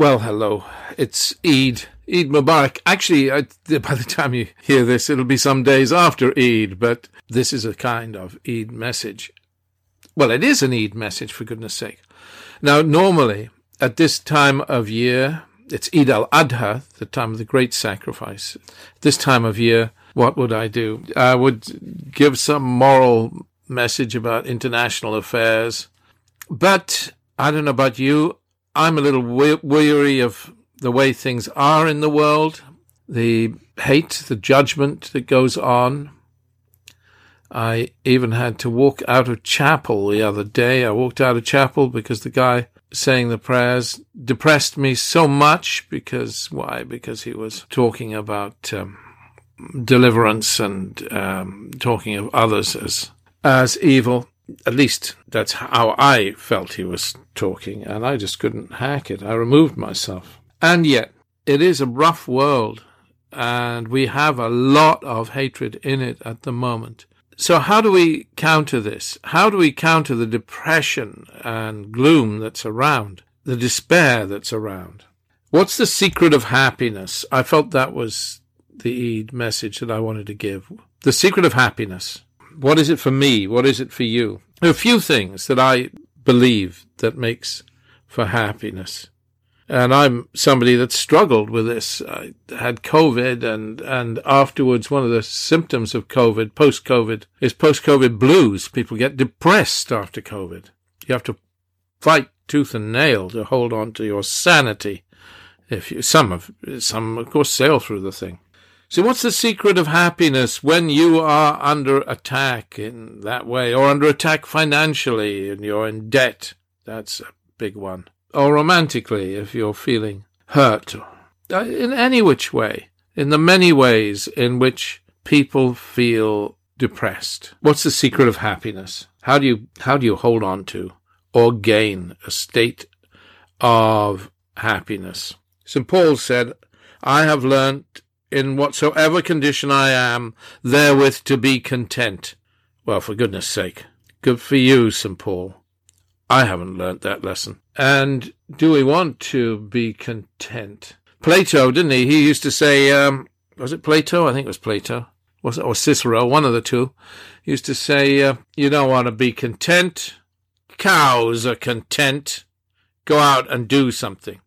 Well, hello. It's Eid. Eid Mubarak. Actually, I, by the time you hear this, it'll be some days after Eid, but this is a kind of Eid message. Well, it is an Eid message, for goodness sake. Now, normally, at this time of year, it's Eid al-Adha, the time of the great sacrifice. This time of year, what would I do? I would give some moral message about international affairs. But I don't know about you. I'm a little weary of the way things are in the world, the hate, the judgment that goes on. I even had to walk out of chapel the other day. I walked out of chapel because the guy saying the prayers depressed me so much because why? Because he was talking about um, deliverance and um, talking of others as as evil at least that's how I felt he was talking, and I just couldn't hack it. I removed myself. And yet, it is a rough world, and we have a lot of hatred in it at the moment. So, how do we counter this? How do we counter the depression and gloom that's around, the despair that's around? What's the secret of happiness? I felt that was the message that I wanted to give. The secret of happiness. What is it for me? What is it for you? There are a few things that I believe that makes for happiness. And I'm somebody that struggled with this. I had COVID and, and afterwards one of the symptoms of COVID, post-COVID, is post-COVID blues. People get depressed after COVID. You have to fight tooth and nail to hold on to your sanity. If you, some of, some of course sail through the thing. So what's the secret of happiness when you are under attack in that way, or under attack financially and you're in debt? That's a big one. Or romantically, if you're feeling hurt, uh, in any which way, in the many ways in which people feel depressed. What's the secret of happiness? How do you, how do you hold on to or gain a state of happiness? St. Paul said, I have learnt in whatsoever condition I am, therewith to be content. Well, for goodness sake. Good for you, St. Paul. I haven't learnt that lesson. And do we want to be content? Plato, didn't he? He used to say, um, was it Plato? I think it was Plato. Was it, or Cicero, one of the two. Used to say, uh, you don't want to be content. Cows are content. Go out and do something.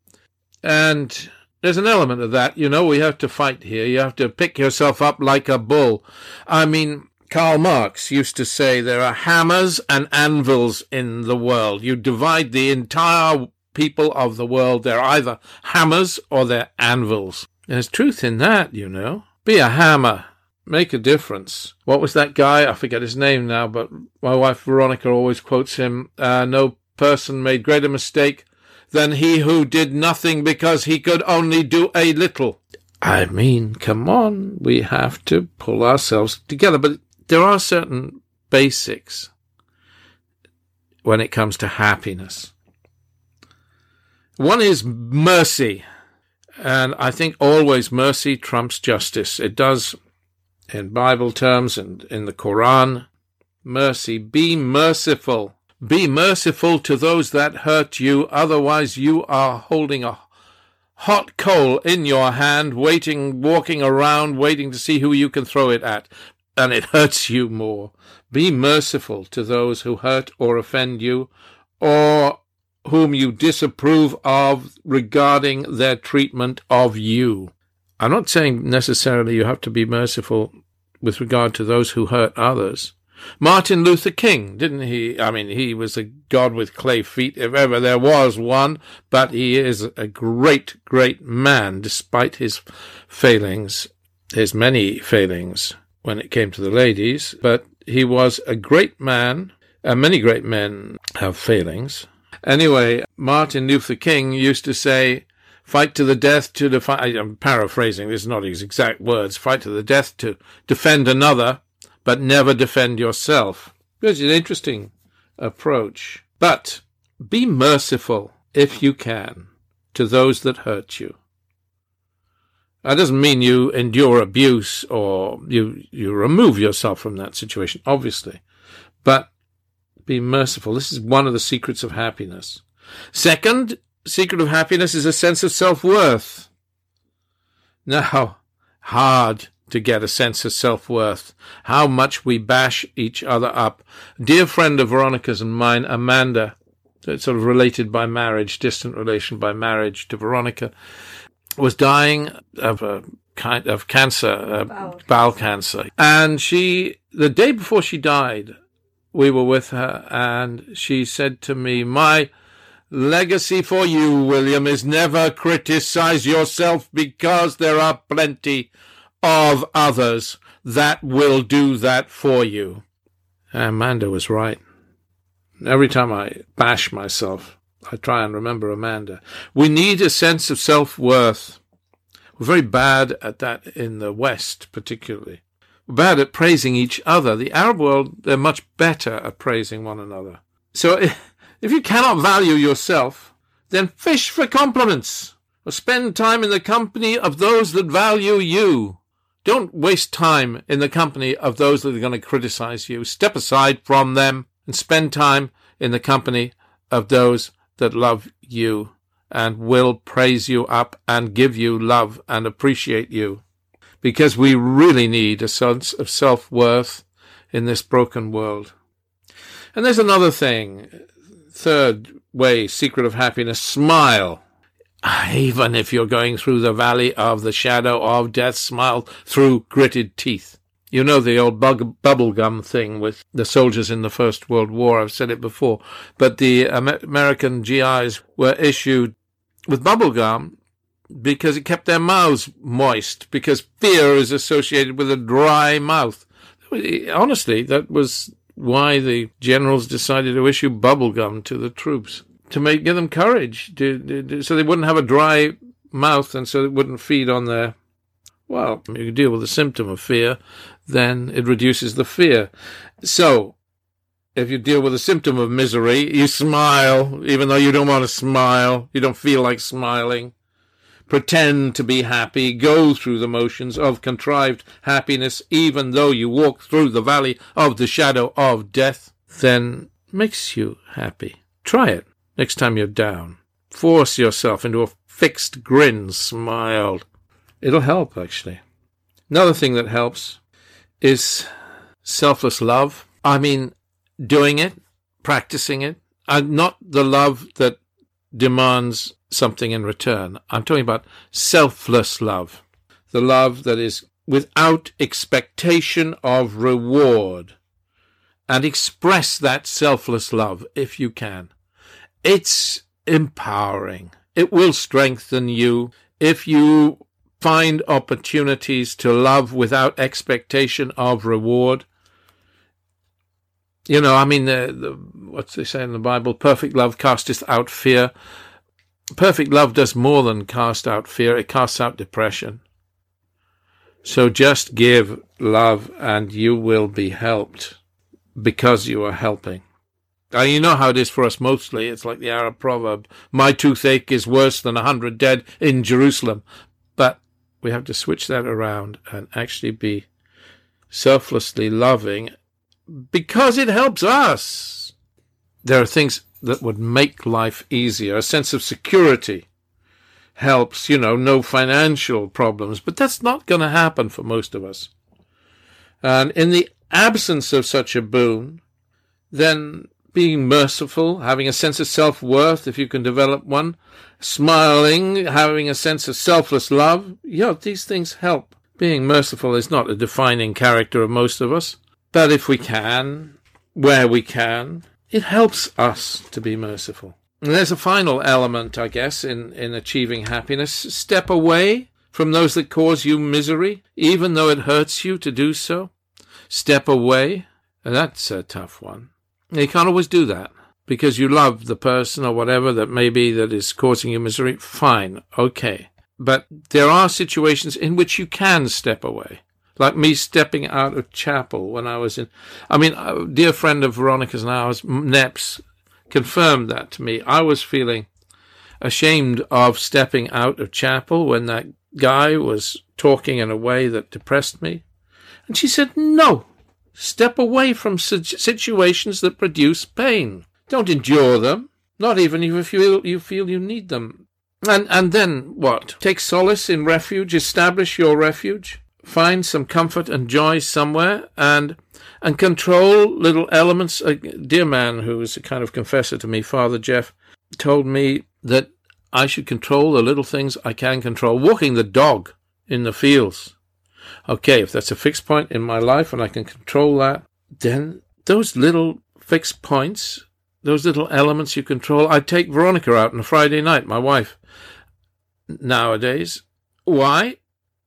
And there's an element of that, you know, we have to fight here. You have to pick yourself up like a bull. I mean, Karl Marx used to say there are hammers and anvils in the world. You divide the entire people of the world. They're either hammers or they're anvils. There's truth in that, you know. Be a hammer. Make a difference. What was that guy? I forget his name now, but my wife Veronica always quotes him. Uh, no person made greater mistake than he who did nothing because he could only do a little. I mean, come on, we have to pull ourselves together, but there are certain basics when it comes to happiness. One is mercy. And I think always mercy trumps justice. It does in Bible terms and in the Quran. Mercy. Be merciful. Be merciful to those that hurt you, otherwise you are holding a hot coal in your hand, waiting, walking around, waiting to see who you can throw it at, and it hurts you more. Be merciful to those who hurt or offend you, or whom you disapprove of regarding their treatment of you. I'm not saying necessarily you have to be merciful with regard to those who hurt others. Martin Luther King, didn't he? I mean, he was a god with clay feet, if ever there was one, but he is a great, great man, despite his failings, his many failings when it came to the ladies. But he was a great man, and many great men have failings. Anyway, Martin Luther King used to say, fight to the death to defend, I'm paraphrasing, this is not his exact words, fight to the death to defend another but never defend yourself. It's an interesting approach. But be merciful, if you can, to those that hurt you. That doesn't mean you endure abuse or you, you remove yourself from that situation, obviously. But be merciful. This is one of the secrets of happiness. Second, secret of happiness is a sense of self worth. Now, hard to get a sense of self worth. How much we bash each other up. Dear friend of Veronica's and mine, Amanda, sort of related by marriage, distant relation by marriage to Veronica, was dying of a kind of cancer, uh, bowel. bowel cancer. And she, the day before she died, we were with her and she said to me, my legacy for you, William, is never criticize yourself because there are plenty of others that will do that for you. Amanda was right. Every time I bash myself, I try and remember Amanda. We need a sense of self-worth. We're very bad at that in the West, particularly. We're bad at praising each other. The Arab world, they're much better at praising one another. So if you cannot value yourself, then fish for compliments or spend time in the company of those that value you. Don't waste time in the company of those that are going to criticize you. Step aside from them and spend time in the company of those that love you and will praise you up and give you love and appreciate you. Because we really need a sense of self-worth in this broken world. And there's another thing. Third way, secret of happiness, smile. Ah, even if you're going through the valley of the shadow of death, smile through gritted teeth. You know the old bug- bubblegum thing with the soldiers in the First World War. I've said it before. But the Amer- American GIs were issued with bubblegum because it kept their mouths moist, because fear is associated with a dry mouth. Honestly, that was why the generals decided to issue bubblegum to the troops to make give them courage, to, to, so they wouldn't have a dry mouth and so it wouldn't feed on their. Well, you deal with the symptom of fear, then it reduces the fear. So, if you deal with a symptom of misery, you smile, even though you don't want to smile, you don't feel like smiling. Pretend to be happy, go through the motions of contrived happiness, even though you walk through the valley of the shadow of death, then makes you happy. Try it next time you're down. Force yourself into a fixed grin, smile. It'll help, actually. Another thing that helps is selfless love. I mean, doing it, practicing it, and not the love that demands something in return. I'm talking about selfless love. The love that is without expectation of reward. And express that selfless love if you can. It's empowering. It will strengthen you if you find opportunities to love without expectation of reward. You know, I mean, the, the, what's they say in the Bible? Perfect love casteth out fear. Perfect love does more than cast out fear. It casts out depression. So just give love and you will be helped because you are helping. You know how it is for us mostly. It's like the Arab proverb, my toothache is worse than a hundred dead in Jerusalem. But we have to switch that around and actually be selflessly loving because it helps us. There are things that would make life easier. A sense of security helps, you know, no financial problems, but that's not going to happen for most of us. And in the absence of such a boon, then being merciful, having a sense of self-worth, if you can develop one, smiling, having a sense of selfless love, yeah, these things help. Being merciful is not a defining character of most of us, but if we can, where we can, it helps us to be merciful. And there's a final element, I guess, in, in achieving happiness. Step away from those that cause you misery, even though it hurts you to do so. Step away. And that's a tough one. You can't always do that because you love the person or whatever that may be that is causing you misery. Fine. Okay. But there are situations in which you can step away. Like me stepping out of chapel when I was in, I mean, a dear friend of Veronica's and ours, Neps, confirmed that to me. I was feeling ashamed of stepping out of chapel when that guy was talking in a way that depressed me. And she said, no, Step away from situations that produce pain. Don't endure them. Not even if you feel you feel you need them. And and then what? Take solace in refuge, establish your refuge, find some comfort and joy somewhere, and and control little elements. A dear man who is a kind of confessor to me, Father Jeff, told me that I should control the little things I can control. Walking the dog in the fields. Okay, if that's a fixed point in my life and I can control that, then those little fixed points, those little elements you control. I take Veronica out on a Friday night, my wife, nowadays. Why?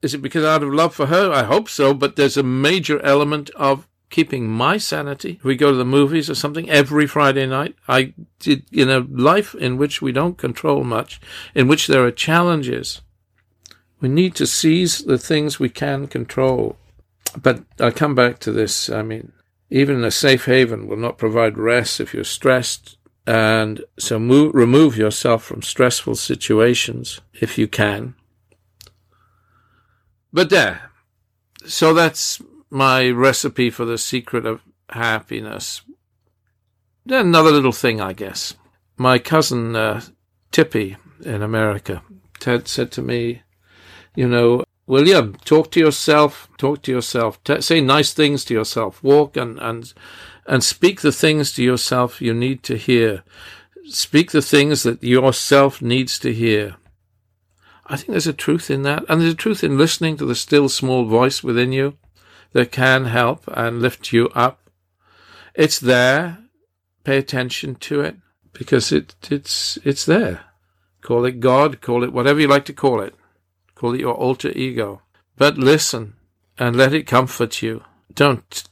Is it because out of love for her? I hope so, but there's a major element of keeping my sanity. We go to the movies or something every Friday night. I did in a life in which we don't control much, in which there are challenges. We need to seize the things we can control. But I come back to this. I mean, even a safe haven will not provide rest if you're stressed. And so move, remove yourself from stressful situations if you can. But there. So that's my recipe for the secret of happiness. Another little thing, I guess. My cousin uh, Tippy in America, Ted said to me, you know, William, talk to yourself, talk to yourself, T- say nice things to yourself, walk and, and, and speak the things to yourself you need to hear. Speak the things that yourself needs to hear. I think there's a truth in that. And there's a truth in listening to the still small voice within you that can help and lift you up. It's there. Pay attention to it because it, it's, it's there. Call it God, call it whatever you like to call it. Call it your alter ego. But listen and let it comfort you. Don't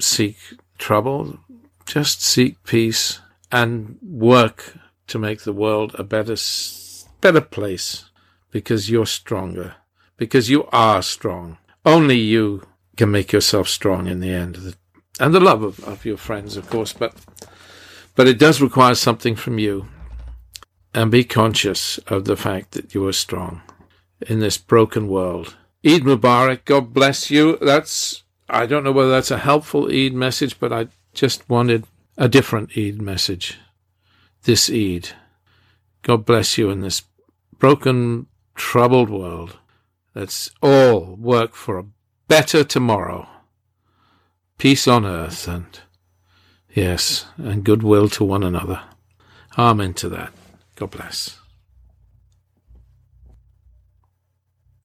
seek trouble. Just seek peace and work to make the world a better, better place because you're stronger, because you are strong. Only you can make yourself strong in the end. And the love of, of your friends, of course, but, but it does require something from you. And be conscious of the fact that you are strong in this broken world. Eid Mubarak. God bless you. That's, I don't know whether that's a helpful Eid message, but I just wanted a different Eid message. This Eid. God bless you in this broken, troubled world. Let's all work for a better tomorrow. Peace on earth and, yes, and goodwill to one another. Amen to that. God bless.